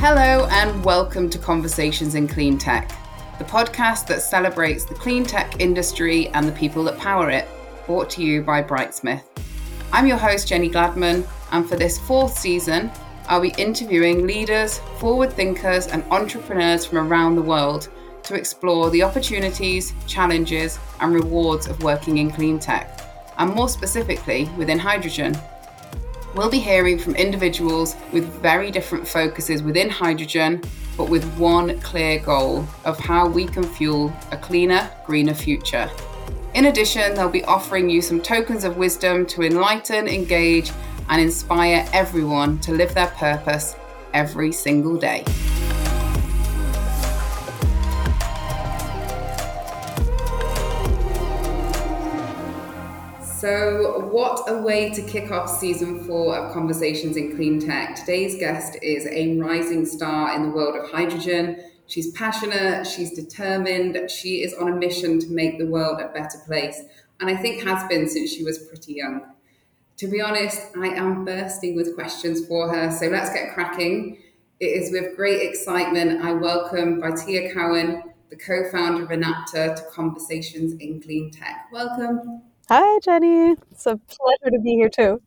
Hello, and welcome to Conversations in Clean Tech, the podcast that celebrates the clean tech industry and the people that power it, brought to you by Brightsmith. I'm your host, Jenny Gladman, and for this fourth season, I'll be interviewing leaders, forward thinkers, and entrepreneurs from around the world to explore the opportunities, challenges, and rewards of working in clean tech, and more specifically within hydrogen. We'll be hearing from individuals with very different focuses within hydrogen, but with one clear goal of how we can fuel a cleaner, greener future. In addition, they'll be offering you some tokens of wisdom to enlighten, engage, and inspire everyone to live their purpose every single day. So, what a way to kick off season four of Conversations in Clean Tech. Today's guest is a rising star in the world of hydrogen. She's passionate, she's determined, she is on a mission to make the world a better place, and I think has been since she was pretty young. To be honest, I am bursting with questions for her, so let's get cracking. It is with great excitement I welcome Vaitea Cowan, the co founder of Enapter, to Conversations in Clean Tech. Welcome. Hi, Jenny. It's a pleasure to be here too.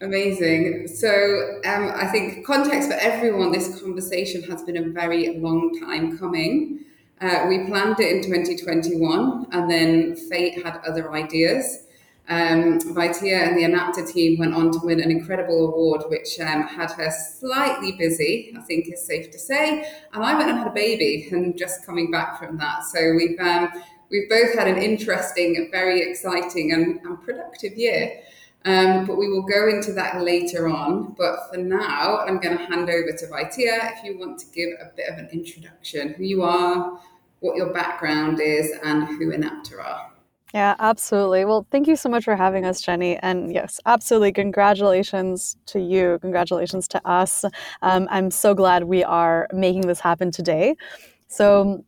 Amazing. So, um, I think context for everyone, this conversation has been a very long time coming. Uh, we planned it in 2021, and then fate had other ideas. Um, Vaitea and the Enapter team went on to win an incredible award, which um, had her slightly busy, I think is safe to say. And I went and had a baby, and just coming back from that. So we've um, we've both had an interesting, very exciting, and, and productive year. Um, but we will go into that later on. But for now, I'm going to hand over to Vaitea if you want to give a bit of an introduction who you are, what your background is, and who Enapter are. Yeah, absolutely. Well, thank you so much for having us, Jenny. And yes, absolutely. Congratulations to you. Congratulations to us. Um, I'm so glad we are making this happen today. So,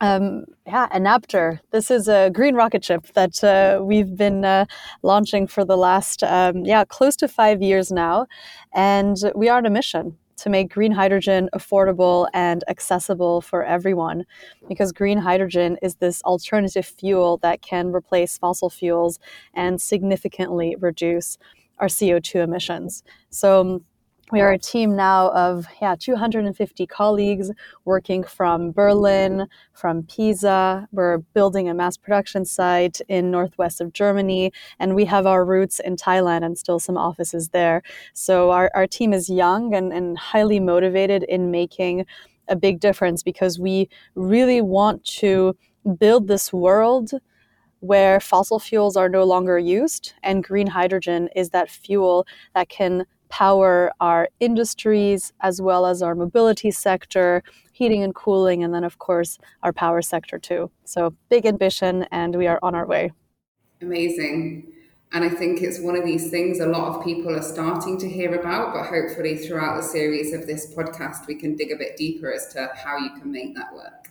um, yeah, Enapter. This is a green rocket ship that uh, we've been uh, launching for the last, um, yeah, close to five years now. And we are on a mission to make green hydrogen affordable and accessible for everyone because green hydrogen is this alternative fuel that can replace fossil fuels and significantly reduce our CO2 emissions. So, we are a team now of yeah 250 colleagues working from berlin from pisa. We're building a mass production site in northwest of germany and we have our roots in thailand and still some offices there. So our, our team is young and, and highly motivated in making a big difference because we really want to build this world where fossil fuels are no longer used and green hydrogen is that fuel that can power our industries as well as our mobility sector, heating and cooling, and then, of course, our power sector too. So, big ambition, and we are on our way. Amazing. And I think it's one of these things a lot of people are starting to hear about, but hopefully, throughout the series of this podcast, we can dig a bit deeper as to how you can make that work.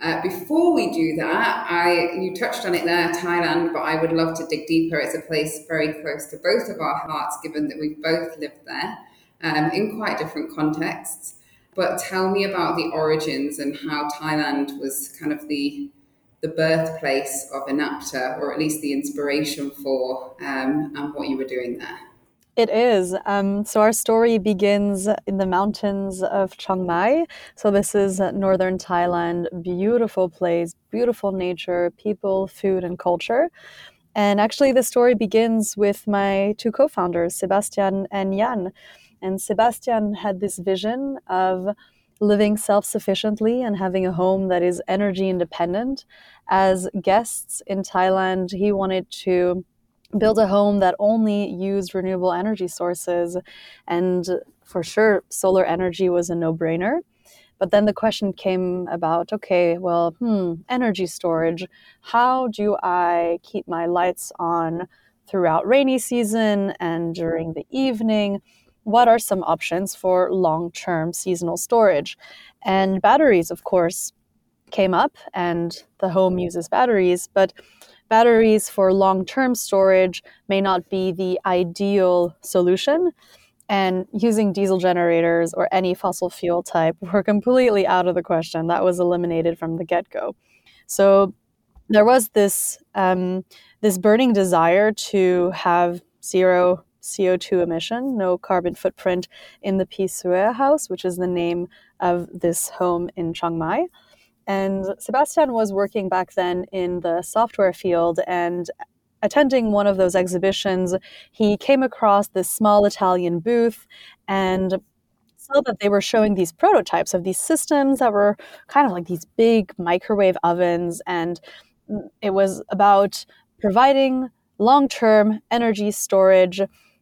Uh, before we do that, I you touched on it there, Thailand, but I would love to dig deeper. It's a place very close to both of our hearts, given that we've both lived there um, in quite different contexts. But tell me about the origins and how Thailand was kind of the the birthplace of Enapter, or at least the inspiration for, um, and what you were doing there. It is. Um, so our story begins in the mountains of Chiang Mai. So this is northern Thailand, beautiful place, beautiful nature, people, food, and culture. And actually, the story begins with my two co-founders, Sebastian and Jan. And Sebastian had this vision of living self-sufficiently and having a home that is energy independent. As guests in Thailand, he wanted to build a home that only used renewable energy sources. And for sure, solar energy was a no brainer. But then the question came about okay, well, hmm, energy storage. How do I keep my lights on throughout rainy season and during the evening? What are some options for long term seasonal storage? And batteries, of course, came up, and the home uses batteries. But batteries for long term storage may not be the ideal solution. and using diesel generators or any fossil fuel type were completely out of the question. That was eliminated from the get go. So there was this um, this burning desire to have zero CO2 emission, no carbon footprint in the Phi Suea house, which is the name of this home in Chiang Mai. And Sebastian was working back then in the software field and attending one of those exhibitions, he came across this small Italian booth and saw that they were showing these prototypes of these systems that were kind of like these big microwave ovens. And it was about providing long term energy storage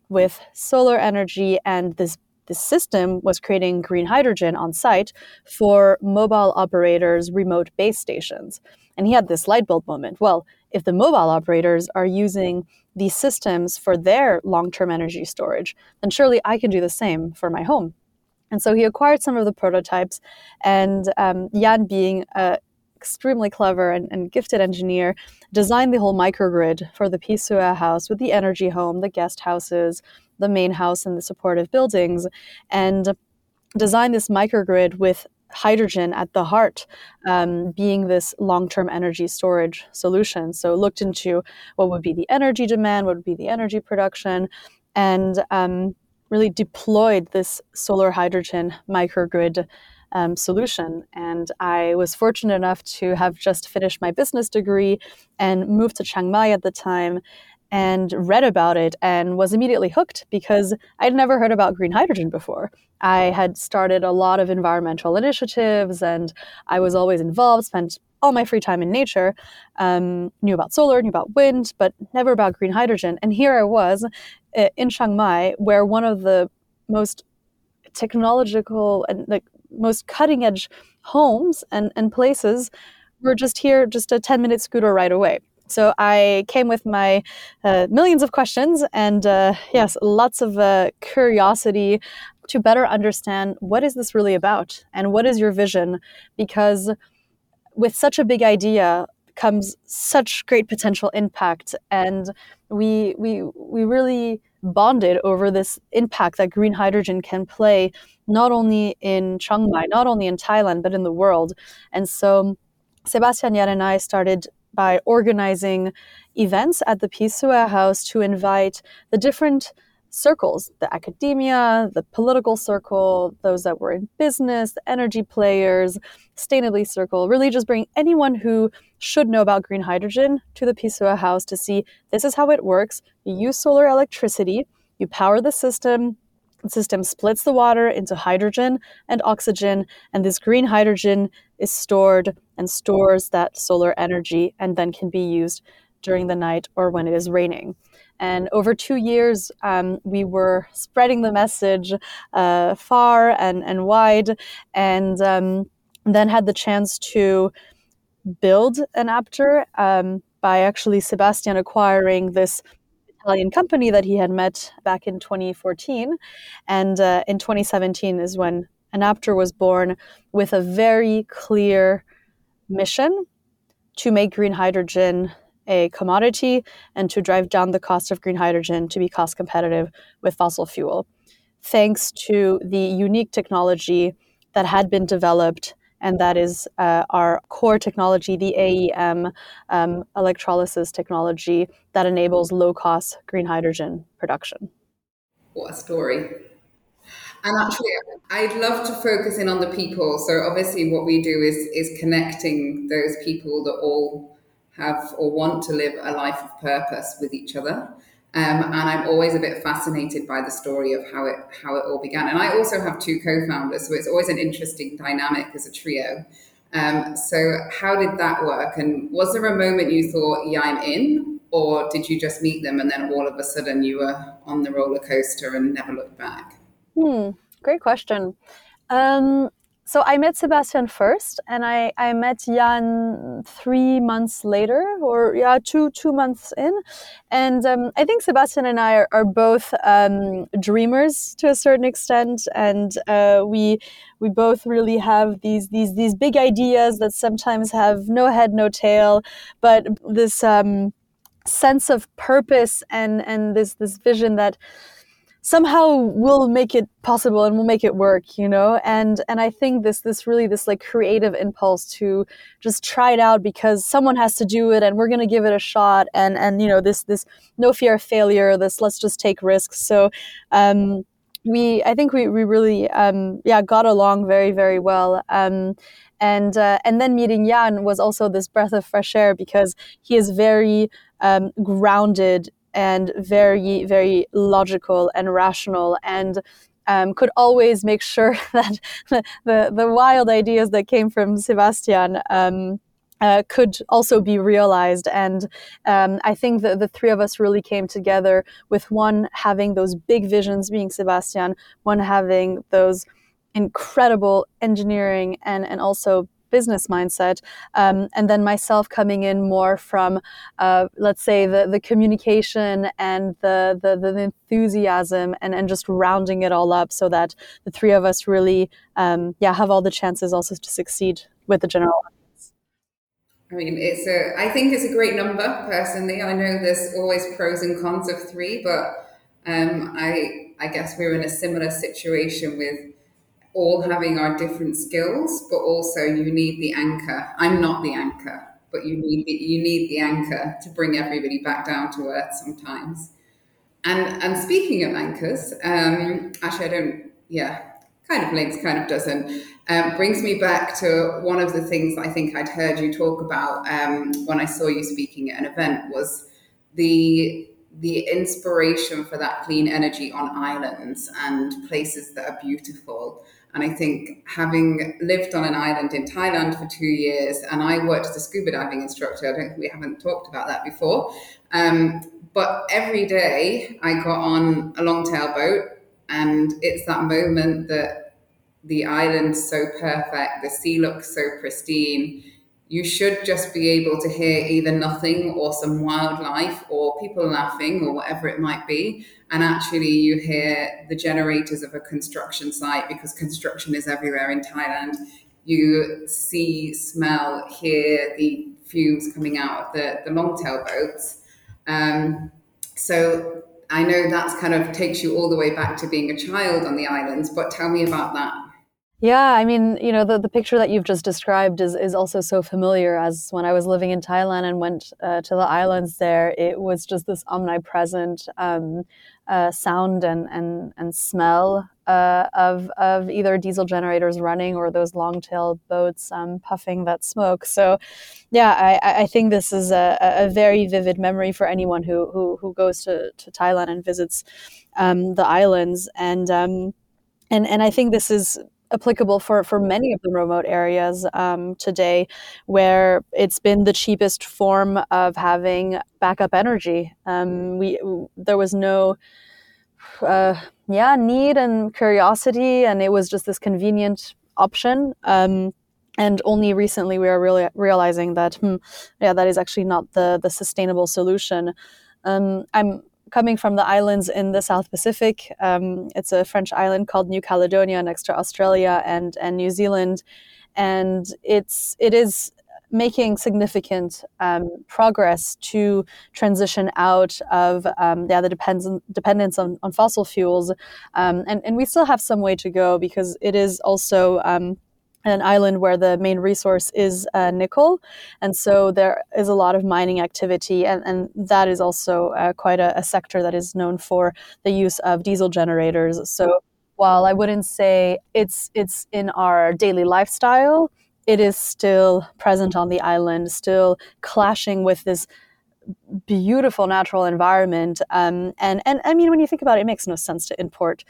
with solar energy and this this system was creating green hydrogen on site for mobile operators remote base stations. And he had this light bulb moment. Well if the mobile operators are using these systems for their long-term energy storage then surely i can do the same for my home. And so he acquired some of the prototypes and um, jan being a extremely clever and, and, gifted engineer, designed the whole microgrid for the Phi Suea house with the energy home, the guest houses, the main house, and the supportive buildings, and designed this microgrid with hydrogen at the heart, um, being this long term energy storage solution. So, looked into what would be the energy demand, what would be the energy production, and um, really deployed this solar hydrogen microgrid um, solution. And I was fortunate enough to have just finished my business degree and moved to Chiang Mai at the time and read about it and was immediately hooked because I'd never heard about green hydrogen before. I had started a lot of environmental initiatives and I was always involved, spent all my free time in nature, um, knew about solar, knew about wind, but never about green hydrogen. And here I was uh, in Chiang Mai, where one of the most technological and like most cutting edge homes and, and places were just here, just a 10 minute scooter right away. So I came with my uh, millions of questions and uh, yes, lots of uh, curiosity to better understand what is this really about and what is your vision because with such a big idea comes such great potential impact and we we we really bonded over this impact that green hydrogen can play not only in Chiang Mai, not only in Thailand, but in the world. And so Sebastian Jan and I started by organizing events at the Phi Suea House to invite the different circles the academia, the political circle, those that were in business, the energy players, sustainability circle, really just bring anyone who should know about green hydrogen to the Phi Suea House to see this is how it works. You use solar electricity, you power the system, the system splits the water into hydrogen and oxygen, and this green hydrogen is stored and stores that solar energy and then can be used during the night or when it is raining. And over two years, um, we were spreading the message uh, far and, and wide, and um, then had the chance to build Enapter um, by actually Sebastian acquiring this Italian company that he had met back in 2014. And uh, in 2017 is when Enapter was born with a very clear mission to make green hydrogen a commodity and to drive down the cost of green hydrogen to be cost competitive with fossil fuel. Thanks to the unique technology that had been developed, and that is uh, our core technology, the AEM um, electrolysis technology that enables low cost green hydrogen production. What a story. And actually, I'd love to focus in on the people. So obviously, what we do is is connecting those people that all have or want to live a life of purpose with each other. Um, and I'm always a bit fascinated by the story of how it how it all began. And I also have two co-founders, so it's always an interesting dynamic as a trio. Um, so how did that work? And was there a moment you thought, "Yeah, I'm in," or did you just meet them and then all of a sudden you were on the roller coaster and never looked back? Hmm, great question. Um, so I met Sebastian first, and I, I met Jan three months later, or yeah, two two months in. And um, I think Sebastian and I are, are both um, dreamers to a certain extent, and uh, we we both really have these these these big ideas that sometimes have no head, no tail, but this um, sense of purpose and and this this vision that somehow we'll make it possible and we'll make it work you know? And and i think this this really this like creative impulse to just try it out because someone has to do it and we're going to give it a shot and and you know this this no fear of failure this let's just take risks. So um we i think we, we really um yeah got along very very well. Um and uh, and then meeting Jan was also this breath of fresh air because he is very um, grounded and very, very logical and rational and um, could always make sure that the, the, wild ideas that came from Sebastian um, uh, could also be realized. And um, I think that the three of us really came together with one having those big visions, being Sebastian, one having those incredible engineering and, and also business mindset, um, and then myself coming in more from, uh, let's say, the, the communication and the, the, the enthusiasm and, and just rounding it all up so that the three of us really, um, yeah, have all the chances also to succeed with the general audience. I mean, it's a. I think it's a great number. Personally, I know there's always pros and cons of three, but um, I I guess we're in a similar situation with all having our different skills, but also you need the anchor. I'm not the anchor, but you need the, you need the anchor to bring everybody back down to earth sometimes. And and speaking of anchors, um, actually I don't. Yeah, kind of links, kind of doesn't. Um, brings me back to one of the things I think I'd heard you talk about um, when I saw you speaking at an event was the the inspiration for that clean energy on islands and places that are beautiful and I think having lived on an island in Thailand for two years, and I worked as a scuba diving instructor, I don't think we haven't talked about that before. Um, but every day I got on a longtail boat, and it's that moment that the island's so perfect, the sea looks so pristine you should just be able to hear either nothing or some wildlife or people laughing or whatever it might be. And actually, you hear the generators of a construction site because construction is everywhere in Thailand. You see, smell, hear the fumes coming out of the, the longtail boats. Um, so I know that's kind of takes you all the way back to being a child on the islands, but tell me about that. Yeah, I mean, you know, the, the picture that you've just described is, is also so familiar as when I was living in Thailand and went uh, to the islands there, it was just this omnipresent um, uh, sound and, and, and smell uh, of, of either diesel generators running or those long tail boats um, puffing that smoke. So, yeah, I, I think this is a, a very vivid memory for anyone who, who, who goes to, to Thailand and visits um, the islands. And, um, and, and I think this is applicable for, for many of the remote areas um, today where it's been the cheapest form of having backup energy. Um, we there was no uh, yeah need and curiosity, and it was just this convenient option. Um, and only recently we are really realizing that hmm, yeah that is actually not the the sustainable solution. Um, I'm coming from the islands in the South Pacific. Um, it's a French island called New Caledonia next to Australia and, and New Zealand. And it's, it is making significant um, progress to transition out of um, yeah, the depends- dependence on, on fossil fuels. Um, and, and we still have some way to go because it is also um, an island where the main resource is uh, nickel. And so there is a lot of mining activity, and, and that is also uh, quite a, a, sector that is known for the use of diesel generators. So while I wouldn't say it's, it's in our daily lifestyle, it is still present on the island, still clashing with this beautiful natural environment. Um, and, and I mean, when you think about it, it makes no sense to import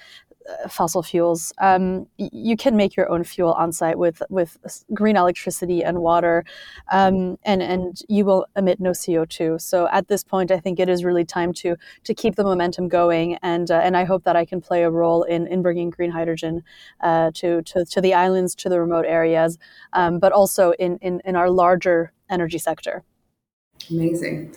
fossil fuels. Um, you can make your own fuel on site with with green electricity and water, um, and and you will emit no CO two. So at this point, I think it is really time to to keep the momentum going, and uh, and I hope that I can play a role in in bringing green hydrogen uh, to, to to the islands, to the remote areas, um, but also in, in in our larger energy sector. Amazing.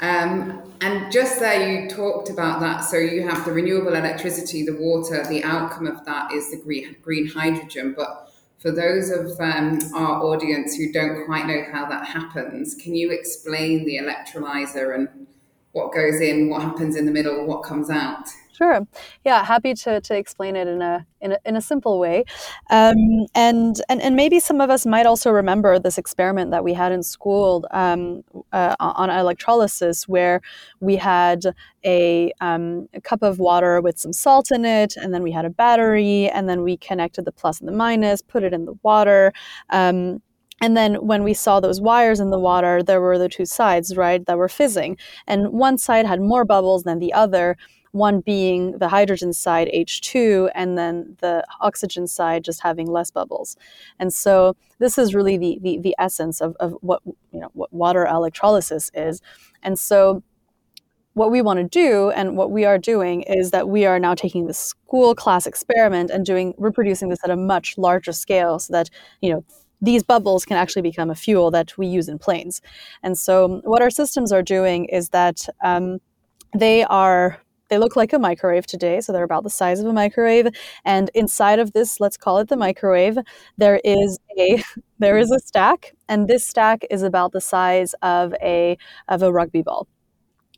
Um, and just there, you talked about that. So you have the renewable electricity, the water. The outcome of that is the green, green hydrogen. But for those of um, our audience who don't quite know how that happens, can you explain the electrolyzer and what goes in, what happens in the middle, what comes out? Sure. Yeah, happy to, to explain it in a in a, in a simple way, um, and and and maybe some of us might also remember this experiment that we had in school um, uh, on electrolysis, where we had a, um, a, cup of water with some salt in it, and then we had a battery, and then we connected the plus and the minus, put it in the water. Um, and then when we saw those wires in the water, there were the two sides, right, that were fizzing. And one side had more bubbles than the other one being the hydrogen side H2 and then the oxygen side just having less bubbles. And so this is really the the, the essence of, of what you know what water electrolysis is. And so what we want to do and what we are doing is that we are now taking the school class experiment and doing reproducing this at a much larger scale so that you know these bubbles can actually become a fuel that we use in planes. And so what our systems are doing is that um, they are they look like a microwave today, so they're about the size of a microwave. And inside of this, let's call it the microwave, there is a there is a stack, and this stack is about the size of a of a rugby ball.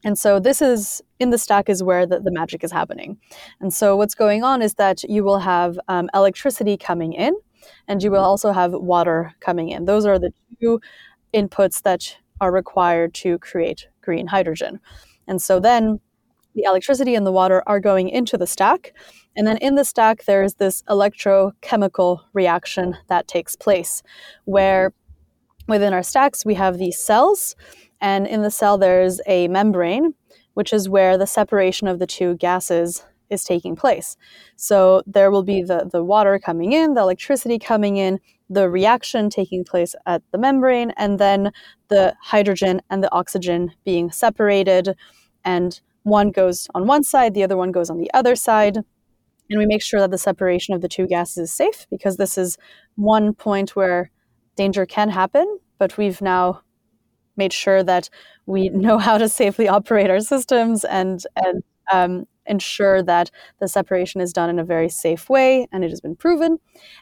And so this is in the stack is where the, the magic is happening. And so what's going on is that you will have um, electricity coming in, and you will also have water coming in. Those are the two inputs that are required to create green hydrogen. And so then the electricity and the water are going into the stack. And then in the stack, there's this electrochemical reaction that takes place where within our stacks, we have these cells. And in the cell, there's a membrane, which is where the separation of the two gases is taking place. So there will be the, the water coming in, the electricity coming in, the reaction taking place at the membrane, and then the hydrogen and the oxygen being separated and one goes on one side, the other one goes on the other side. And we make sure that the separation of the two gases is safe because this is one point where danger can happen, but we've now made sure that we know how to safely operate our systems and, and um, ensure that the separation is done in a very safe way and it has been proven.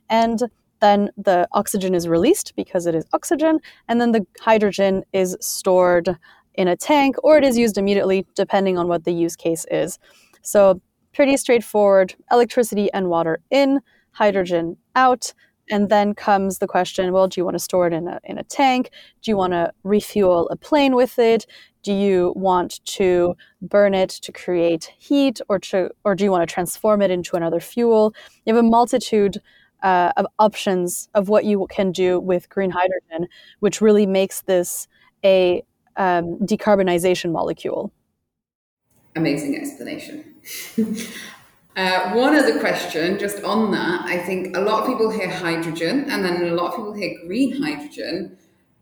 And then the oxygen is released because it is oxygen, and then the hydrogen is stored in a tank or it is used immediately depending on what the use case is. So, pretty straightforward electricity and water in, hydrogen out. And then comes the question well, do you want to store it in a, in a tank? Do you want to refuel a plane with it? Do you want to burn it to create heat or, to, or do you want to transform it into another fuel? You have a multitude uh, of options of what you can do with green hydrogen, which really makes this a um, decarbonization molecule. Amazing explanation. uh, one other question, just on that, I think a lot of people hear hydrogen and then a lot of people hear green hydrogen.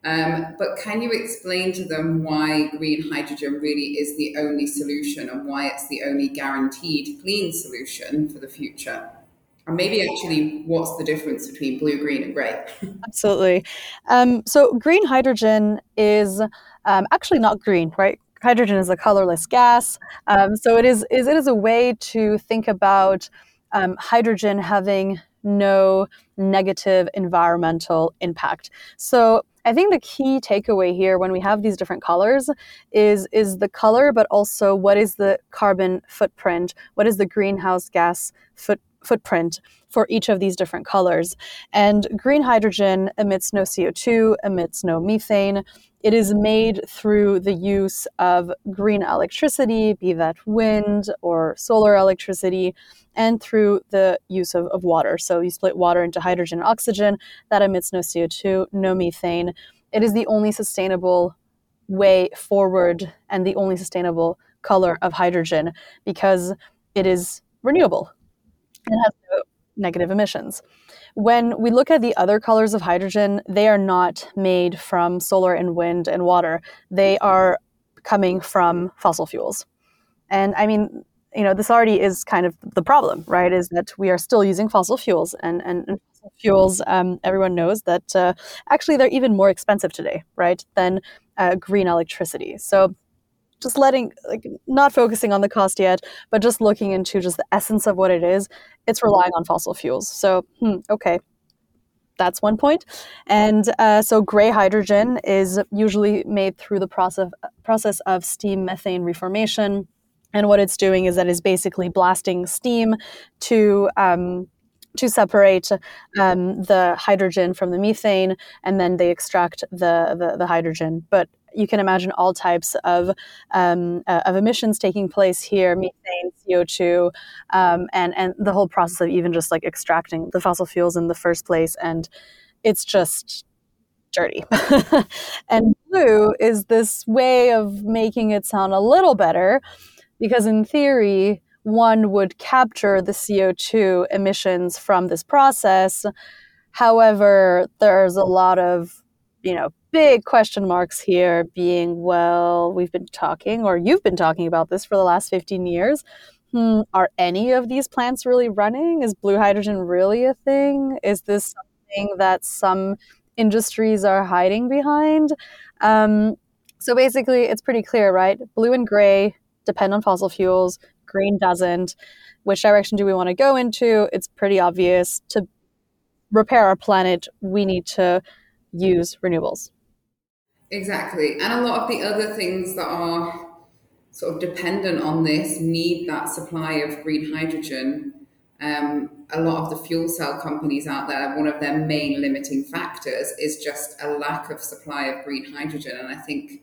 Um, but can you explain to them why green hydrogen really is the only solution and why it's the only guaranteed clean solution for the future? Or maybe actually, what's the difference between blue, green, and gray? Absolutely. Um, so, green hydrogen is um, actually not green, right? Hydrogen is a colorless gas. Um, so it is, is, it is a way to think about um, hydrogen having no negative environmental impact. So I think the key takeaway here when we have these different colors is is the color, but also what is the carbon footprint? What is the greenhouse gas foot, footprint for each of these different colors? And green hydrogen emits no CO2, emits no methane, it is made through the use of green electricity, be that wind or solar electricity, and through the use of, of water. So you split water into hydrogen and oxygen, that emits no CO2, no methane. It is the only sustainable way forward and the only sustainable color of hydrogen because it is renewable. It has no negative emissions. When we look at the other colors of hydrogen, they are not made from solar and wind and water. They are coming from fossil fuels. And I mean, you know, this already is kind of the problem, right? Is that we are still using fossil fuels, and and, and fuels, um, everyone knows that uh, actually they're even more expensive today, right, than uh, green electricity. So just letting like not focusing on the cost yet but just looking into just the essence of what it is it's relying on fossil fuels. So hmm, okay. That's one point. And uh, so gray hydrogen is usually made through the process process of steam methane reformation. And what it's doing is that it's basically blasting steam to um, to separate um, the hydrogen from the methane, and then they extract the, the, the hydrogen. But you can imagine all types of um, uh, of emissions taking place here: methane, CO two, um, and and the whole process of even just like extracting the fossil fuels in the first place. And it's just dirty. and blue is this way of making it sound a little better, because in theory, one would capture the CO2 emissions from this process. However, there's a lot of, you know, big question marks here being, well, we've been talking, or you've been talking about this for the last 15 years. Hmm, are any of these plants really running? Is blue hydrogen really a thing? Is this something that some industries are hiding behind? Um, so basically, it's pretty clear, right? Blue and gray depend on fossil fuels green doesn't. Which direction do we want to go into? It's pretty obvious. To repair our planet, we need to use renewables. Exactly. And a lot of the other things that are sort of dependent on this need that supply of green hydrogen. Um, a lot of the fuel cell companies out there, one of their main limiting factors is just a lack of supply of green hydrogen. And I think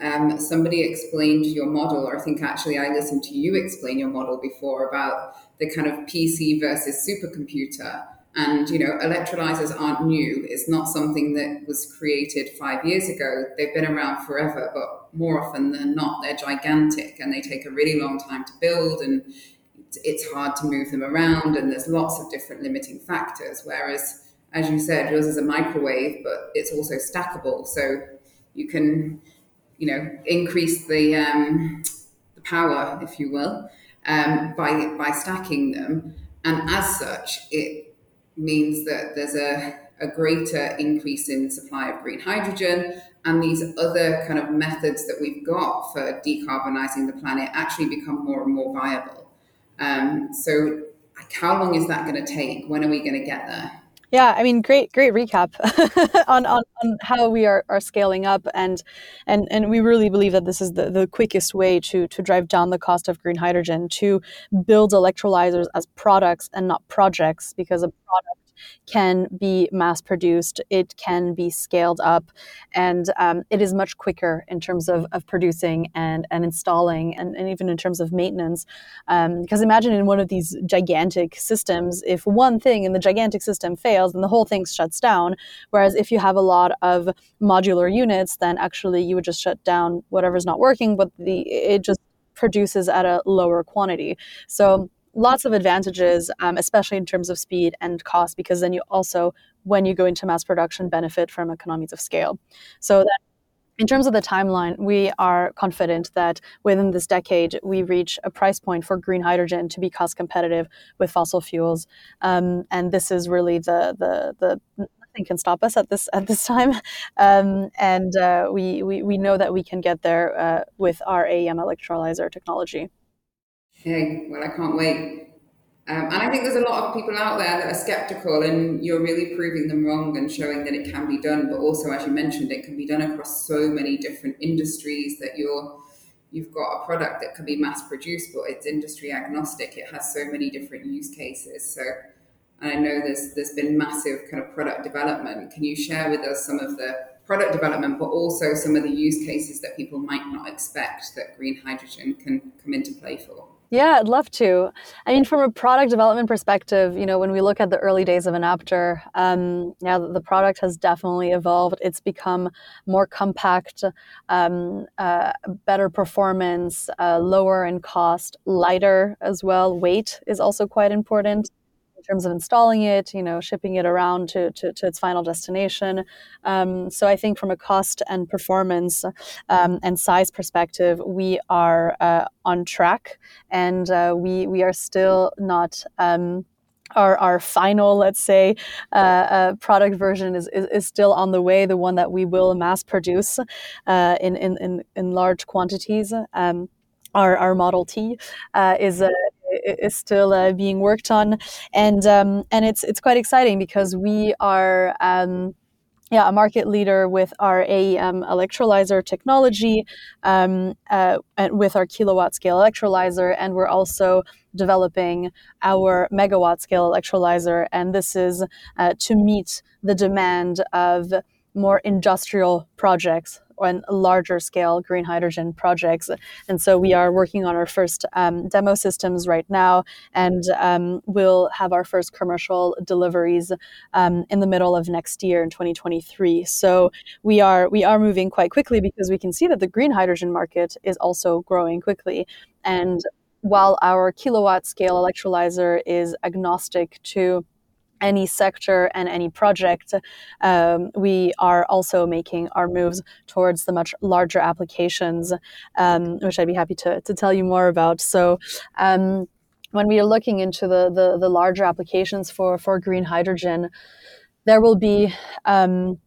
um, somebody explained your model, or I think actually I listened to you explain your model before about the kind of PC versus supercomputer. And you know, electrolyzers aren't new. It's not something that was created five years ago. They've been around forever, but more often than not, they're gigantic and they take a really long time to build, and it's hard to move them around. And there's lots of different limiting factors. Whereas, as you said, yours is a microwave, but it's also stackable, so you can you know, increase the, um, the power, if you will, um, by, by stacking them. And as such, it means that there's a, a greater increase in supply of green hydrogen and these other kind of methods that we've got for decarbonizing the planet actually become more and more viable. Um, so, how long is that going to take? When are we going to get there? Yeah, I mean, great, great recap on, on, on how we are, are scaling up, and and and we really believe that this is the, the quickest way to to drive down the cost of green hydrogen to build electrolyzers as products and not projects, because a product can be mass produced, it can be scaled up, and um, it is much quicker in terms of, of producing and, and installing, and, and even in terms of maintenance. Um, because imagine in one of these gigantic systems, if one thing in the gigantic system fails, then the whole thing shuts down. Whereas if you have a lot of modular units, then actually you would just shut down whatever's not working, but the it just produces at a lower quantity. So lots of advantages, um, especially in terms of speed and cost, because then you also, when you go into mass production, benefit from economies of scale. So that in terms of the timeline, we are confident that within this decade, we reach a price point for green hydrogen to be cost competitive with fossil fuels. Um, and this is really the, the, the, nothing can stop us at this, at this time. Um, and uh, we, we, we know that we can get there uh, with our AEM electrolyzer technology. Hey, well, I can't wait. Um, and I think there's a lot of people out there that are skeptical, and you're really proving them wrong and showing that it can be done. But also, as you mentioned, it can be done across so many different industries that you're you've got a product that can be mass produced, but it's industry agnostic. It has so many different use cases. So I know there's there's been massive kind of product development. Can you share with us some of the product development, but also some of the use cases that people might not expect that green hydrogen can come into play for? Yeah, I'd love to. I mean, from a product development perspective, you know, when we look at the early days of Enapter, um, yeah, the product has definitely evolved. It's become more compact, um, uh, better performance, uh, lower in cost, lighter as well. Weight is also quite important terms of installing it, you know, shipping it around to, to, to its final destination. Um, so I think from a cost and performance um, and size perspective, we are uh, on track, and uh, we we are still not. Um, our, our final, let's say, uh, uh, product version is, is, is, still on the way, the one that we will mass produce uh, in, in, in, in, large quantities. Um, our, our Model T uh, is a is still uh, being worked on, and um, and it's it's quite exciting because we are. Um, yeah, a market leader with our AEM electrolyzer technology, um, uh, and with our kilowatt scale electrolyzer, and we're also developing our megawatt scale electrolyzer, and this is uh, to meet the demand of more industrial projects and larger scale green hydrogen projects. And so we are working on our first um, demo systems right now, and um, we'll have our first commercial deliveries um, in the middle of next year in 2023. So we are we are moving quite quickly because we can see that the green hydrogen market is also growing quickly. And while our kilowatt scale electrolyzer is agnostic to any sector and any project, um, we are also making our moves towards the much larger applications, um, which I'd be happy to, to tell you more about. So, um, when we are looking into the, the, the, larger applications for, for green hydrogen, there will be um,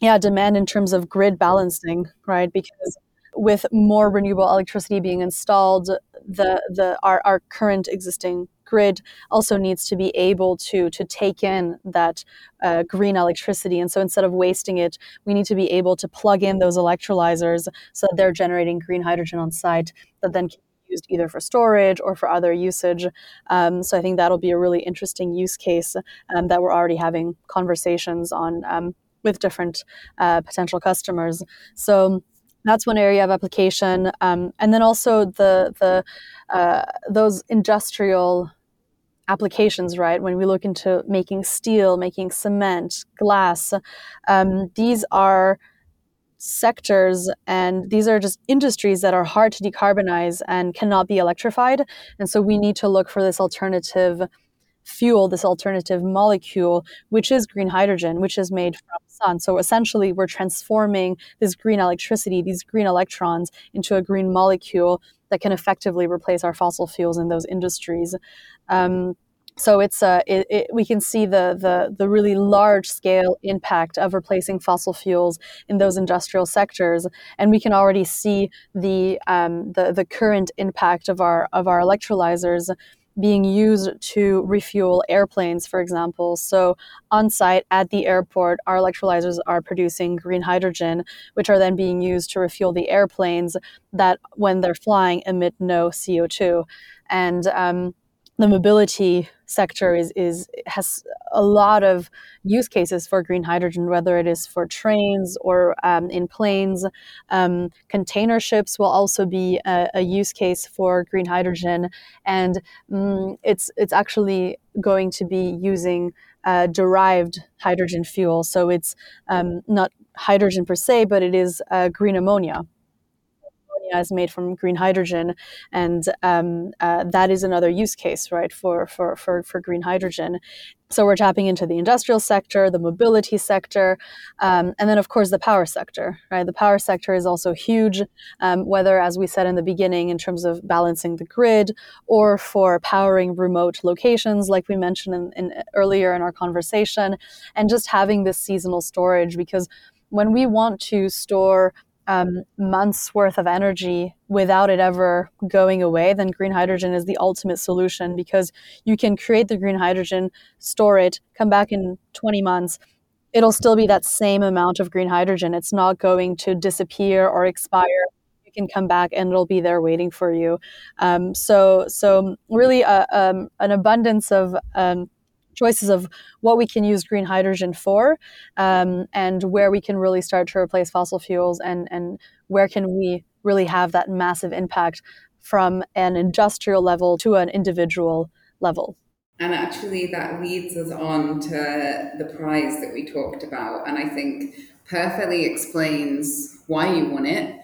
yeah demand in terms of grid balancing, right? Because with more renewable electricity being installed, the the our, our current existing grid also needs to be able to to take in that uh, green electricity. And so instead of wasting it we need to be able to plug in those electrolyzers so that they're generating green hydrogen on site that then can be used either for storage or for other usage. Um, so i think that'll be a really interesting use case um, that we're already having conversations on um, with different uh, potential customers. So that's one area of application. Um, and then also the the uh, those industrial applications, right? When we look into making steel, making cement, glass, um, these are sectors and these are just industries that are hard to decarbonize and cannot be electrified. And so we need to look for this alternative fuel, this alternative molecule, which is green hydrogen, which is made from sun. So essentially, we're transforming this green electricity, these green electrons, into a green molecule that can effectively replace our fossil fuels in those industries. Um, so it's uh, it, it, we can see the, the the really large scale impact of replacing fossil fuels in those industrial sectors, and we can already see the um, the the current impact of our of our electrolyzers being used to refuel airplanes, for example. So, on site at the airport, our electrolyzers are producing green hydrogen, which are then being used to refuel the airplanes that, when they're flying, emit no CO2. And um, the mobility sector is, is has a lot of use cases for green hydrogen, whether it is for trains or um, in planes. Um, container ships will also be a, a, use case for green hydrogen, and um, it's it's actually going to be using uh, derived hydrogen fuel. So it's um, not hydrogen per se, but it is uh, green ammonia ammonia is made from green hydrogen, and um, uh, that is another use case, right, for, for, for, for green hydrogen. So we're tapping into the industrial sector, the mobility sector, um, and then of course the power sector. Right, the power sector is also huge. Um, whether, as we said in the beginning, in terms of balancing the grid, or for powering remote locations, like we mentioned in, in earlier in our conversation, and just having this seasonal storage because when we want to store um, months worth of energy without it ever going away, then green hydrogen is the ultimate solution because you can create the green hydrogen, store it, come back in 20 months. It'll still be that same amount of green hydrogen. It's not going to disappear or expire. You can come back and it'll be there waiting for you. Um, so, so really, uh, um, an abundance of um, choices of what we can use green hydrogen for um, and where we can really start to replace fossil fuels and, and where can we really have that massive impact from an industrial level to an individual level. And actually, that leads us on to the prize that we talked about, and I think perfectly explains why you won it.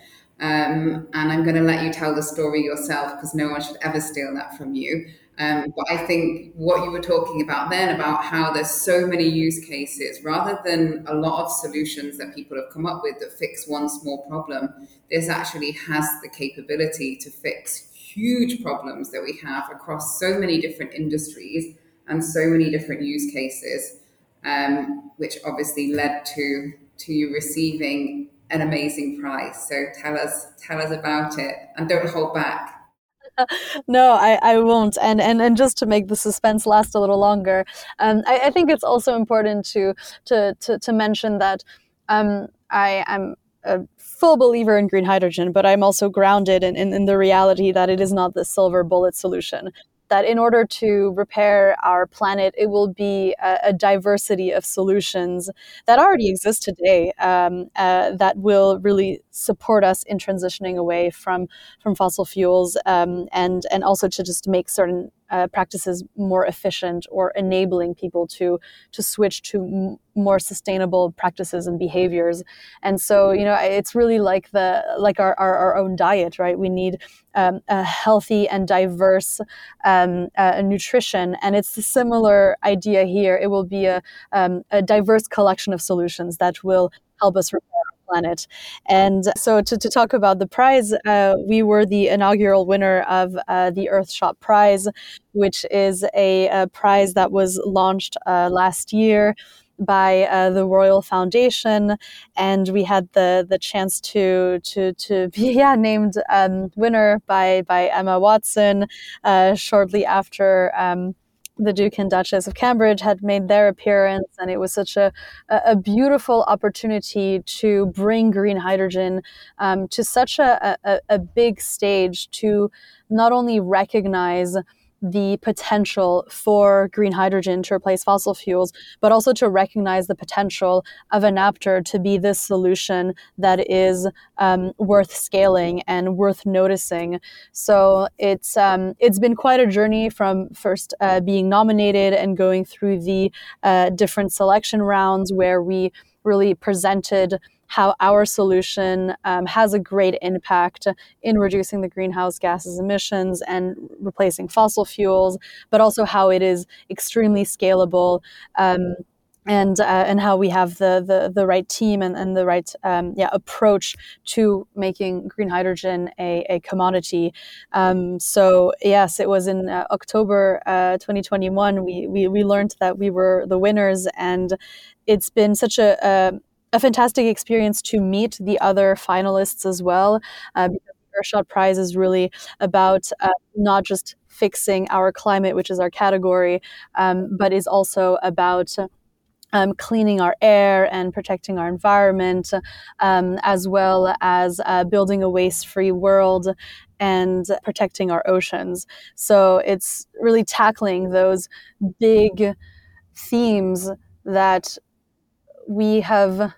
Um, and I'm going to let you tell the story yourself because no one should ever steal that from you. Um, but I think what you were talking about then about how there's so many use cases, rather than a lot of solutions that people have come up with that fix one small problem, this actually has the capability to fix huge problems that we have across so many different industries and so many different use cases, um, which obviously led to to you receiving an amazing prize. So tell us tell us about it and don't hold back. no, I, I won't. And, and and just to make the suspense last a little longer, um, I, I think it's also important to to to, to mention that um, I am a full believer in green hydrogen, but I'm also grounded in, in, in the reality that it is not the silver bullet solution that in order to repair our planet, it will be a, a diversity of solutions that already exist today um, uh, that will really support us in transitioning away from from fossil fuels um, and and also to just make certain uh, practices more efficient or enabling people to to switch to m- more sustainable practices and behaviors. And so you know it's really like the like our, our, our own diet right? We need um, a healthy and diverse um, uh, nutrition. And it's a similar idea here. It will be a, um, a diverse collection of solutions that will help us repair planet. And so, to, to talk about the prize, uh, we were the inaugural winner of uh, the Earthshot Prize, which is a, a prize that was launched uh, last year by uh, the Royal Foundation, and we had the the chance to to to be yeah named um, winner by by Emma Watson uh, shortly after. Um, the Duke and Duchess of Cambridge had made their appearance, and it was such a, a beautiful opportunity to bring green hydrogen um, to such a, a, a big stage to not only recognize the potential for green hydrogen to replace fossil fuels, but also to recognize the potential of Enapter to be this solution that is um, worth scaling and worth noticing. So it's um, it's been quite a journey from first uh, being nominated and going through the uh, different selection rounds where we really presented how our solution um, has a great impact in reducing the greenhouse gases emissions and replacing fossil fuels, but also how it is extremely scalable. Um, and uh, and how we have the, the the right team and, and the right um, yeah approach to making green hydrogen a, a commodity. Um, so yes, it was in uh, October uh, 2021 we, we we learned that we were the winners, and it's been such a, a a fantastic experience to meet the other finalists as well. Uh, because the Earthshot Prize is really about uh, not just fixing our climate, which is our category, um, but is also about um, cleaning our air and protecting our environment, um, as well as uh, building a waste free world and protecting our oceans. So it's really tackling those big themes that we have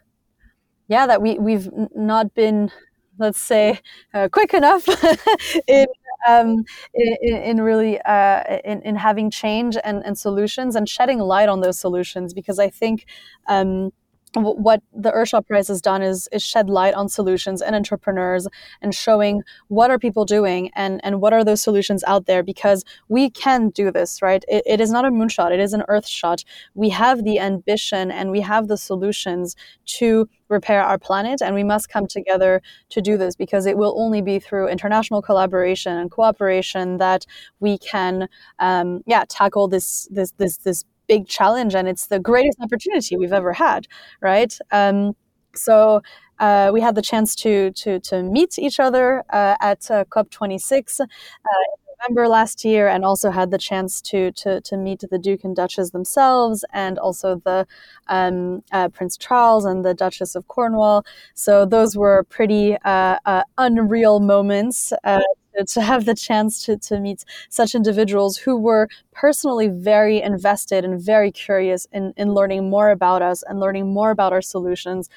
yeah, that we we've not been, let's say, uh, quick enough in, um, in, in really uh, in, in having change and, and solutions and shedding light on those solutions because I think. Um, what the Earthshot Prize has done is, is shed light on solutions and entrepreneurs and showing what are people doing and, and what are those solutions out there because we can do this, right? It, it is not a moonshot, it is an earth shot. We have the ambition and we have the solutions to repair our planet and we must come together to do this because it will only be through international collaboration and cooperation that we can um, yeah tackle this this this this big challenge and it's the greatest opportunity we've ever had, right? Um, so uh, we had the chance to to to meet each other uh, at uh, COP26 uh, in November last year, and also had the chance to to to meet the Duke and Duchess themselves, and also the um, uh, Prince Charles and the Duchess of Cornwall. So those were pretty uh, unreal moments to have the chance to, to meet such individuals who were personally very invested and very curious in, in learning more about us and learning more about our solutions,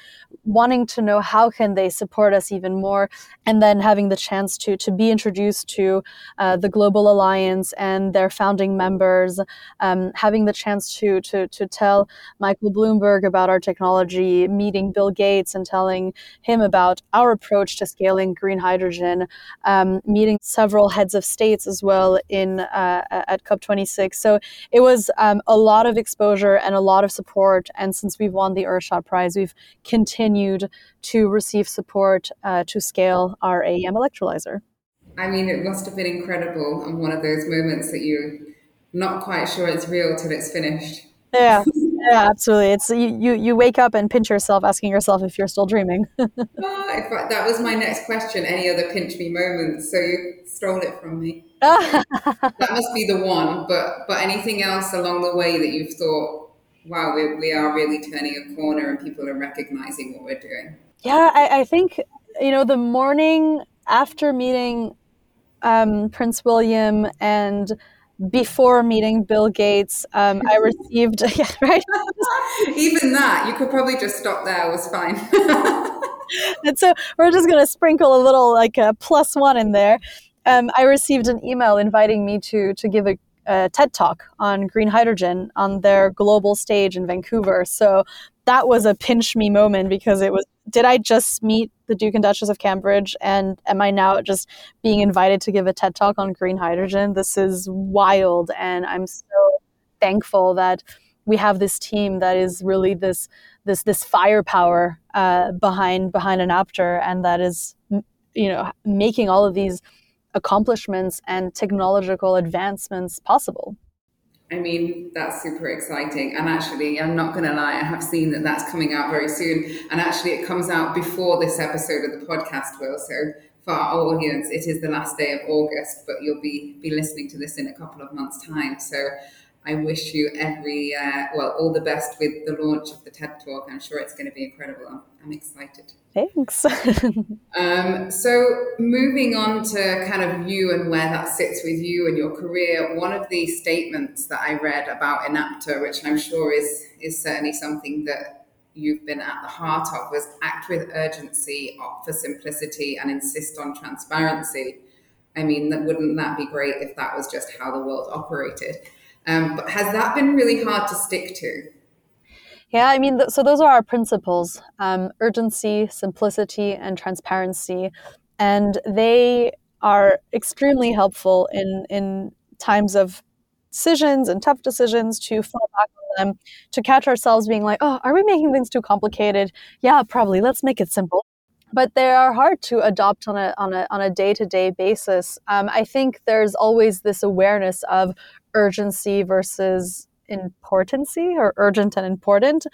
wanting to know how can they support us even more, and then having the chance to, to be introduced to uh, the Global Alliance and their founding members, um, having the chance to, to, to tell Michael Bloomberg about our technology, meeting Bill Gates and telling him about our approach to scaling green hydrogen, um, meeting meeting several heads of states as well in uh, at COP26. So it was um, a lot of exposure and a lot of support. And since we've won the Earthshot Prize, we've continued to receive support uh, to scale our AEM electrolyzer. I mean, it must have been incredible and one of those moments that you're not quite sure it's real till it's finished. Yeah. Yeah, absolutely. It's you, you. You wake up and pinch yourself, asking yourself if you're still dreaming. oh, fact, that was my next question. Any other pinch me moments? So you stole it from me. that must be the one. But but anything else along the way that you've thought, wow, we, we are really turning a corner and people are recognizing what we're doing. Yeah, I, I think you know the morning after meeting um, Prince William and before meeting Bill Gates, um, I received yeah, right. Even that, you could probably just stop there. It was fine. and so we're just going to sprinkle a little like a plus one in there. Um, I received an email inviting me to to give a, a TED talk on green hydrogen on their global stage in Vancouver. So that was a pinch me moment because it was did I just meet the Duke and Duchess of Cambridge and am I now just being invited to give a TED talk on green hydrogen? This is wild and I'm so thankful that we have this team that is really this this this firepower uh, behind behind Enapter and that is you know making all of these accomplishments and technological advancements possible. I mean, that's super exciting. And actually, I'm not going to lie, I have seen that that's coming out very soon. And actually, it comes out before this episode of the podcast will. So for our audience, it is the last day of August, but you'll be, be listening to this in a couple of months' time. So I wish you every, uh, well, all the best with the launch of the TED Talk. I'm sure it's going to be incredible. I'm, I'm excited. Thanks. um, so, moving on to kind of you and where that sits with you and your career, one of the statements that I read about Enapter, which I'm sure is, is certainly something that you've been at the heart of, was act with urgency, opt for simplicity, and insist on transparency. I mean, that, wouldn't that be great if that was just how the world operated? Um, but has that been really hard to stick to? Yeah, I mean, th- so those are our principles um, urgency, simplicity, and transparency. And they are extremely helpful in, in times of decisions and tough decisions to fall back on them, to catch ourselves being like, oh, are we making things too complicated? Yeah, probably. Let's make it simple. But they are hard to adopt on a on a on a day to day basis. Um, I think there's always this awareness of urgency versus importancy or urgent and important.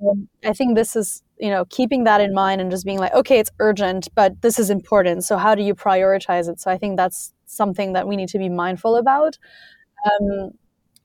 Um, I think this is, you know, keeping that in mind and just being like, okay, it's urgent, but this is important. So how do you prioritize it? So I think that's something that we need to be mindful about. Um,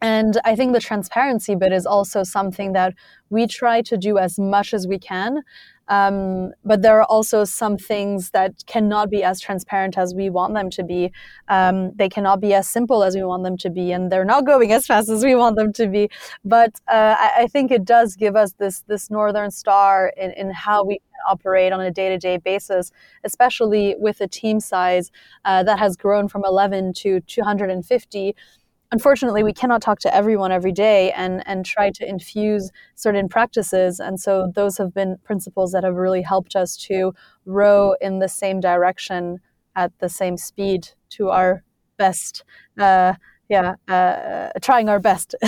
and I think the transparency bit is also something that we try to do as much as we can. Um, but there are also some things that cannot be as transparent as we want them to be. Um, they cannot be as simple as we want them to be, and they're not going as fast as we want them to be. But uh, I, I, think it does give us this this northern star in, in how we operate on a day to day basis, especially with a team size uh, that has grown from 11 to 250 unfortunately we cannot talk to everyone every day and and try to infuse certain practices. And so those have been principles that have really helped us to row in the same direction at the same speed to our best uh, yeah uh, trying our best.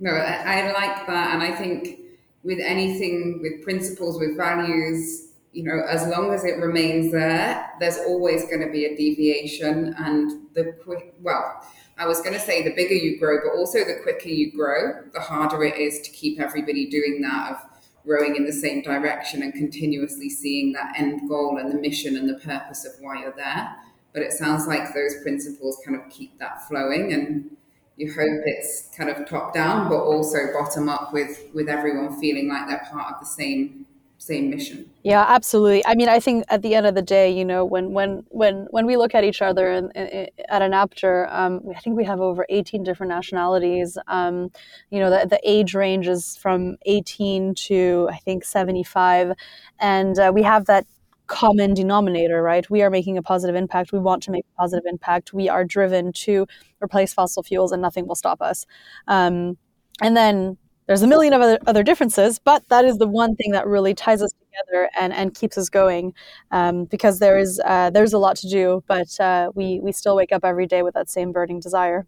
No I, I like that. And i think with anything with principles with values you know as long as it remains there there's always going to be a deviation. And the quick well I was going to say the bigger you grow, but also the quicker you grow, the harder it is to keep everybody doing that of rowing in the same direction and continuously seeing that end goal and the mission and the purpose of why you're there. But it sounds like those principles kind of keep that flowing and you hope it's kind of top down, but also bottom up with with everyone feeling like they're part of the same same mission. Yeah, absolutely. I mean, I think at the end of the day, you know, when when when when we look at each other and, at Enapter, um, I think we have over 18 different nationalities. Um, you know, the, the age range is from 18 to I think 75, and uh, we have that common denominator, right? We are making a positive impact. We want to make a positive impact. We are driven to replace fossil fuels, and nothing will stop us. Um, and then there's a million of other, other differences, but that is the one thing that really ties us together and, and keeps us going um, because there is uh, there's a lot to do, but uh, we we still wake up every day with that same burning desire.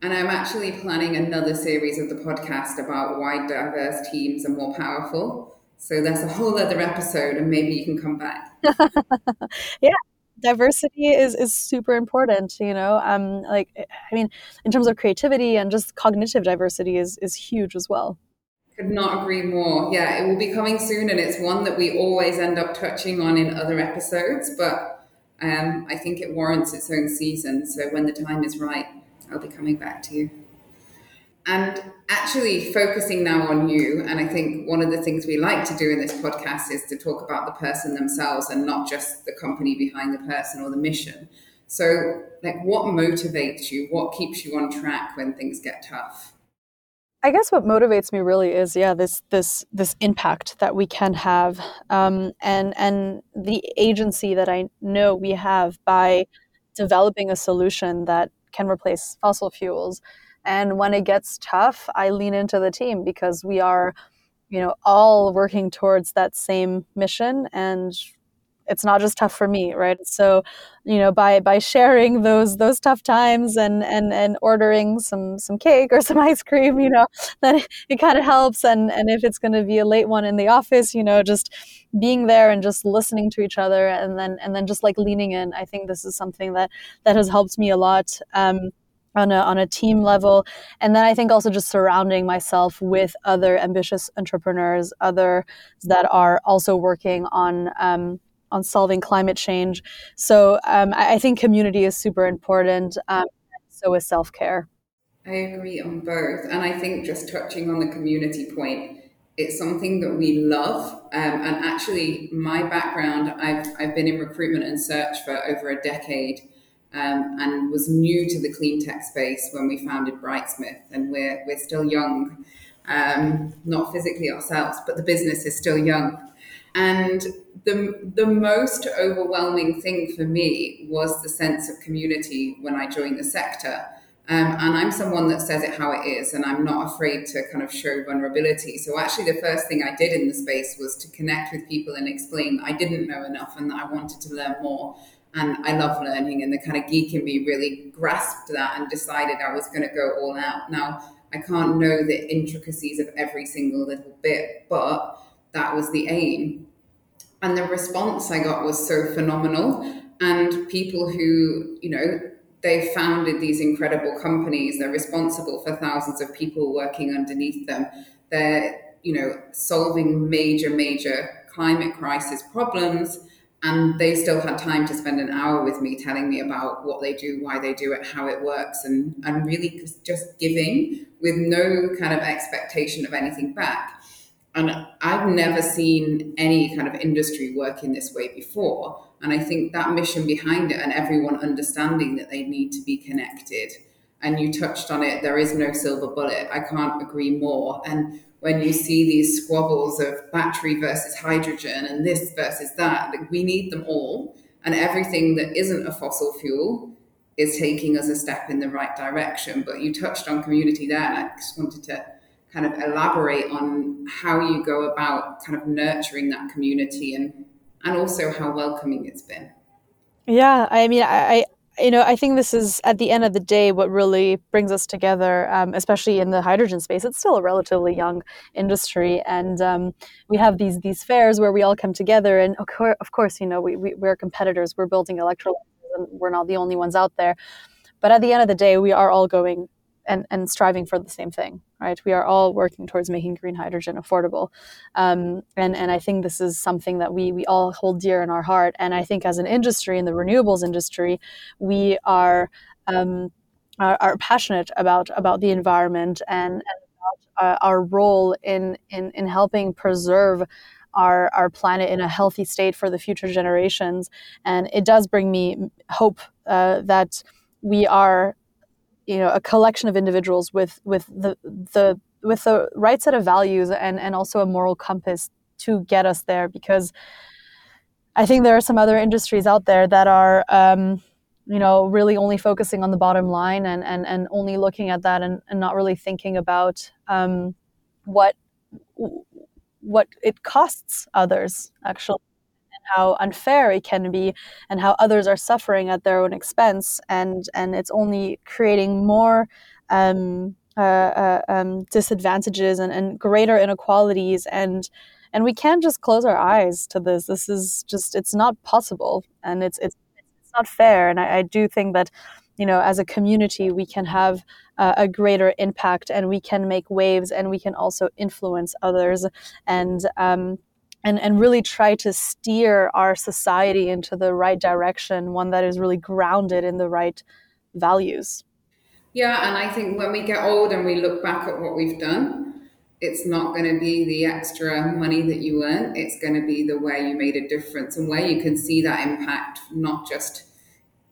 And I'm actually planning another series of the podcast about why diverse teams are more powerful. So that's a whole other episode, and maybe you can come back. yeah, diversity is is super important you know um like i mean in terms of creativity and just cognitive diversity is is huge as well could not agree more yeah it will be coming soon and it's one that we always end up touching on in other episodes but Um, I think it warrants its own season. So when the time is right, I'll be coming back to you. And actually, focusing now on you, and I think one of the things we like to do in this podcast is to talk about the person themselves and not just the company behind the person or the mission. So, like, what motivates you? What keeps you on track when things get tough? I guess what motivates me really is yeah this this this impact that we can have um, and and the agency that I know we have by developing a solution that can replace fossil fuels. And when it gets tough, I lean into the team because we are, you know, all working towards that same mission. And it's not just tough for me right? So you know by by sharing those those tough times and and and ordering some some cake or some ice cream you know then it, kind of helps. And and if it's going to be a late one in the office you know just being there and just listening to each other and then and then just like leaning in i think this is something that that has helped me a lot. Um, on a, on a team level and then i think also just surrounding myself with other ambitious entrepreneurs others that are also working on um, on solving climate change. So um, I, I, think community is super important. Um, so is self care. I agree on both, and I think just touching on the community point, it's something that we love. Um, and actually, my background, I've I've been in recruitment and search for over a decade. Um, and was new to the clean tech space when we founded Brightsmith, and we're we're still young, um, not physically ourselves, but the business is still young. And the, the most overwhelming thing for me was the sense of community when I joined the sector. Um, and I'm someone that says it how it is, and I'm not afraid to kind of show vulnerability. So, actually, the first thing I did in the space was to connect with people and explain that I didn't know enough and that I wanted to learn more. And I love learning, and the kind of geek in me really grasped that and decided I was going to go all out. Now, I can't know the intricacies of every single little bit, but that was the aim. And the response I got was so phenomenal. And people who, you know, they founded these incredible companies, they're responsible for thousands of people working underneath them. They're, you know, solving major, major climate crisis problems. And they still had time to spend an hour with me telling me about what they do, why they do it, how it works, and, and really just giving with no kind of expectation of anything back. And I've never seen any kind of industry work in this way before. And I think that mission behind it and everyone understanding that they need to be connected. And you touched on it, there is no silver bullet. I can't agree more. And when you see these squabbles of battery versus hydrogen and this versus that, we need them all. And everything that isn't a fossil fuel is taking us a step in the right direction. But you touched on community there, and I just wanted to kind of elaborate on how you go about kind of nurturing that community and and also how welcoming it's been. Yeah, I mean, I, you know, I think this is at the end of the day what really brings us together, um, especially in the hydrogen space. It's still a relatively young industry, and um, we have these these fairs where we all come together. And of course, of course you know, we, we we're competitors. We're building electrolyzers, and we're not the only ones out there. But at the end of the day, we are all going and, and striving for the same thing, right? We are all working towards making green hydrogen affordable. Um, and, and I think this is something that we, we all hold dear in our heart. And I think as an industry, in the renewables industry, we are, um, are, are, passionate about, about the environment and, and about, uh, our role in, in, in helping preserve our, our planet in a healthy state for the future generations. And it does bring me hope uh, that we are you know a collection of individuals with with the the with the right set of values and and also a moral compass to get us there because I think there are some other industries out there that are um, you know really only focusing on the bottom line and and, and only looking at that and, and not really thinking about um, what what it costs others actually how unfair it can be and how others are suffering at their own expense. And and it's only creating more um, uh, uh, um, disadvantages and, and greater inequalities. And and we can't just close our eyes to this. This is just it's not possible. And it's it's, it's not fair. And I, I do think that you know as a community we can have uh, a greater impact and we can make waves and we can also influence others. And um, and, and really try to steer our society into the right direction, one that is really grounded in the right values. Yeah, and I think when we get old and we look back at what we've done, it's not going to be the extra money that you earn. It's going to be the way you made a difference and where you can see that impact, not just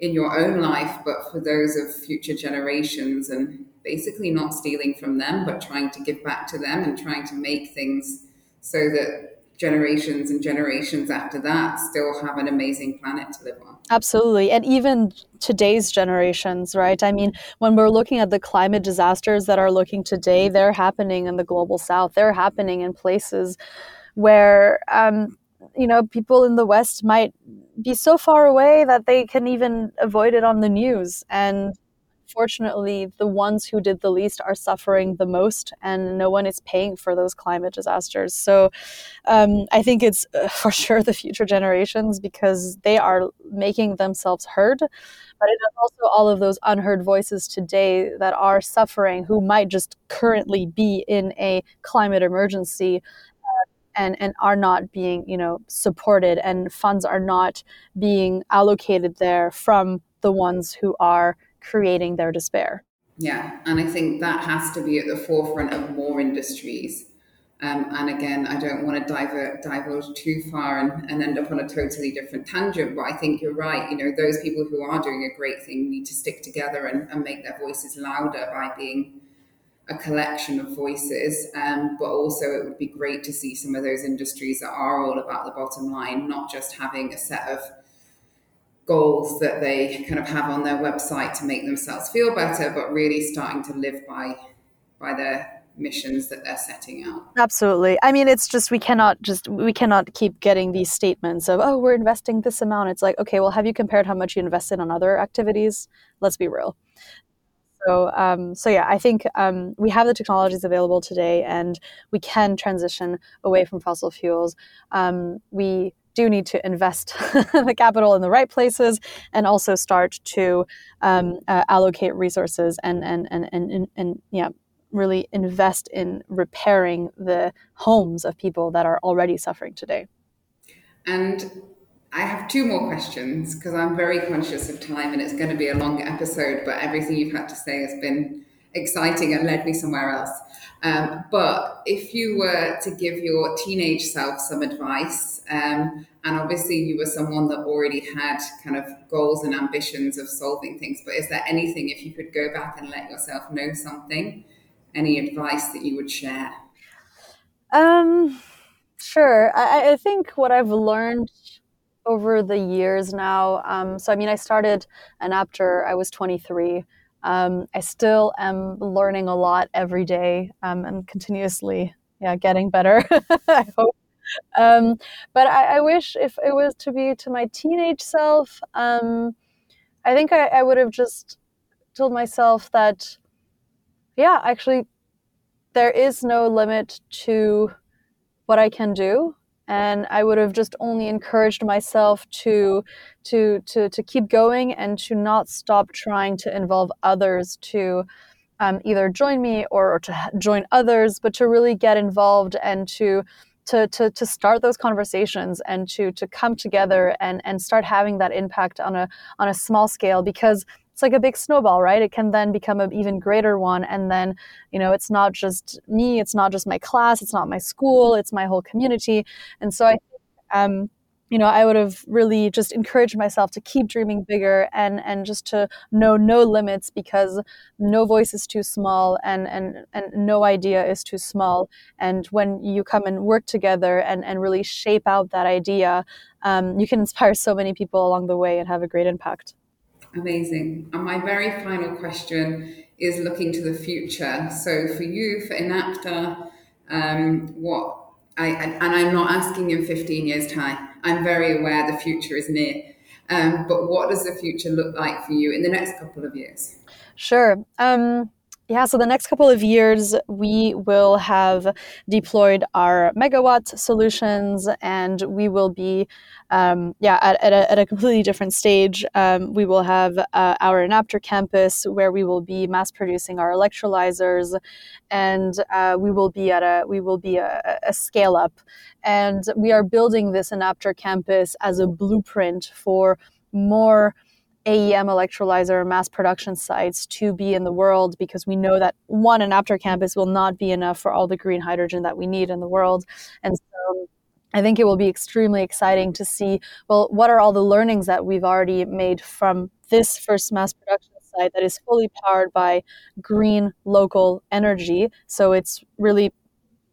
in your own life, but for those of future generations and basically not stealing from them, but trying to give back to them and trying to make things so that generations and generations after that still have an amazing planet to live on. Absolutely. And even today's generations, right? I mean, when we're looking at the climate disasters that are looking today, they're happening in the global south, they're happening in places where, um, you know, people in the West might be so far away that they can even avoid it on the news. And unfortunately, the ones who did the least are suffering the most, and no one is paying for those climate disasters. So um, I think it's uh, for sure the future generations because they are making themselves heard. But it is also all of those unheard voices today that are suffering who might just currently be in a climate emergency uh, and and are not being you know supported and funds are not being allocated there from the ones who are creating their despair. Yeah, and I think that has to be at the forefront of more industries. Um, and again, I don't want to divert, divulge too far and, and end up on a totally different tangent, but I think you're right. You know, those people who are doing a great thing need to stick together and, and make their voices louder by being a collection of voices. Um, but also, it would be great to see some of those industries that are all about the bottom line, not just having a set of goals that they kind of have on their website to make themselves feel better, but really starting to live by by their missions that they're setting out. Absolutely. I mean, it's just we cannot just we cannot keep getting these statements of oh we're investing this amount. It's like okay, well have you compared how much you invested on other activities? Let's be real. So, um, so yeah, I think um, we have the technologies available today, and we can transition away from fossil fuels. Um, we do need to invest the capital in the right places and also start to um, uh, allocate resources and and, and and and and yeah really invest in repairing the homes of people that are already suffering today. And I have two more questions because I'm very conscious of time and it's going to be a long episode, but everything you've had to say has been exciting and led me somewhere else. Um, but if you were to give your teenage self some advice, um, and obviously you were someone that already had kind of goals and ambitions of solving things, but is there anything, if you could go back and let yourself know something, any advice that you would share? Um, sure. I, I think what I've learned over the years now, um, so I mean, I started Enapter I was 23. Um, I still am learning a lot every day um, and continuously, yeah, getting better. I hope. Um, but I, I, wish if it was to be to my teenage self, um, I think I, I would have just told myself that, yeah, actually, there is no limit to what I can do and I would have just only encouraged myself to to to to keep going and to not stop trying to involve others to um, either join me or, or to join others, but to really get involved and to to, to, to start those conversations and to, to come together and, and start having that impact on a, on a small scale because it's like a big snowball, right? It can then become an even greater one. And then, you know, it's not just me, it's not just my class, it's not my school, it's my whole community. And so I um, you know, I would have really just encouraged myself to keep dreaming bigger and and just to know no limits because no voice is too small and and and no idea is too small. And when you come and work together and and really shape out that idea, um, you can inspire so many people along the way and have a great impact. Amazing. And my very final question is looking to the future. So for you, for Enapter, um, what I, and I'm not asking in 15 years' time. I'm very aware the future is near. Um, but what does the future look like for you in the next couple of years? Sure. Um, Yeah, so the next couple of years, we will have deployed our megawatt solutions and we will be, um, yeah, at, at, a, at, a, completely different stage. Um, we will have uh, our Enapter campus where we will be mass producing our electrolyzers and uh, we will be at a, we will be a, a scale up. And we are building this Enapter campus as a blueprint for more AEM electrolyzer mass production sites to be in the world because we know that one, Enapter campus will not be enough for all the green hydrogen that we need in the world. And so I think it will be extremely exciting to see, well, what are all the learnings that we've already made from this first mass production site that is fully powered by green local energy. So it's really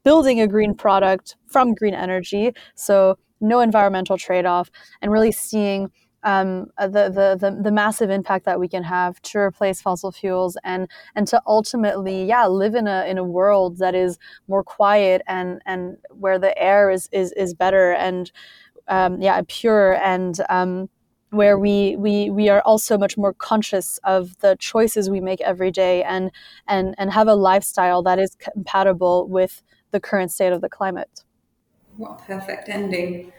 building a green product from green energy. So no environmental trade off and really seeing um, uh, the, the, the the massive impact that we can have to replace fossil fuels and and to ultimately yeah live in a in a world that is more quiet and and where the air is is is better and um, yeah pure and um, where we, we we are also much more conscious of the choices we make every day and and and have a lifestyle that is compatible with the current state of the climate. What perfect ending.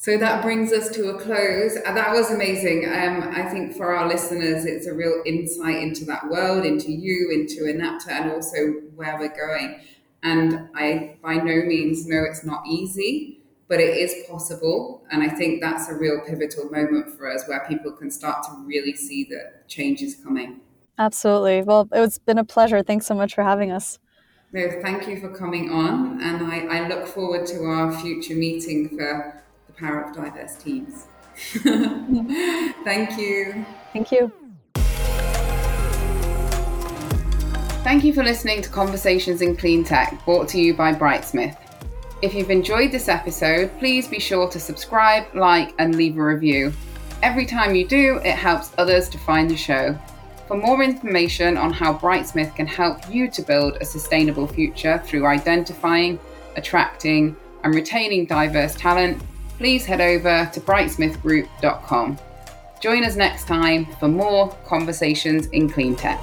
So that brings us to a close. Uh, that was amazing. Um, I think for our listeners, it's a real insight into that world, into you, into Enapter, and also where we're going. And I by no means know it's not easy, but it is possible. And I think that's a real pivotal moment for us where people can start to really see that change is coming. Absolutely. Well, it's been a pleasure. Thanks so much for having us. No, thank you for coming on. And I, I look forward to our future meeting for power of diverse teams. thank you. Thank you. Thank you for listening to Conversations in Clean Tech, brought to you by Brightsmith. If you've enjoyed this episode, please be sure to subscribe, like, and leave a review. Every time you do, it helps others to find the show. For more information on how Brightsmith can help you to build a sustainable future through identifying, attracting, and retaining diverse talent, please head over to brightsmithgroup.com. Join us next time for more conversations in clean tech.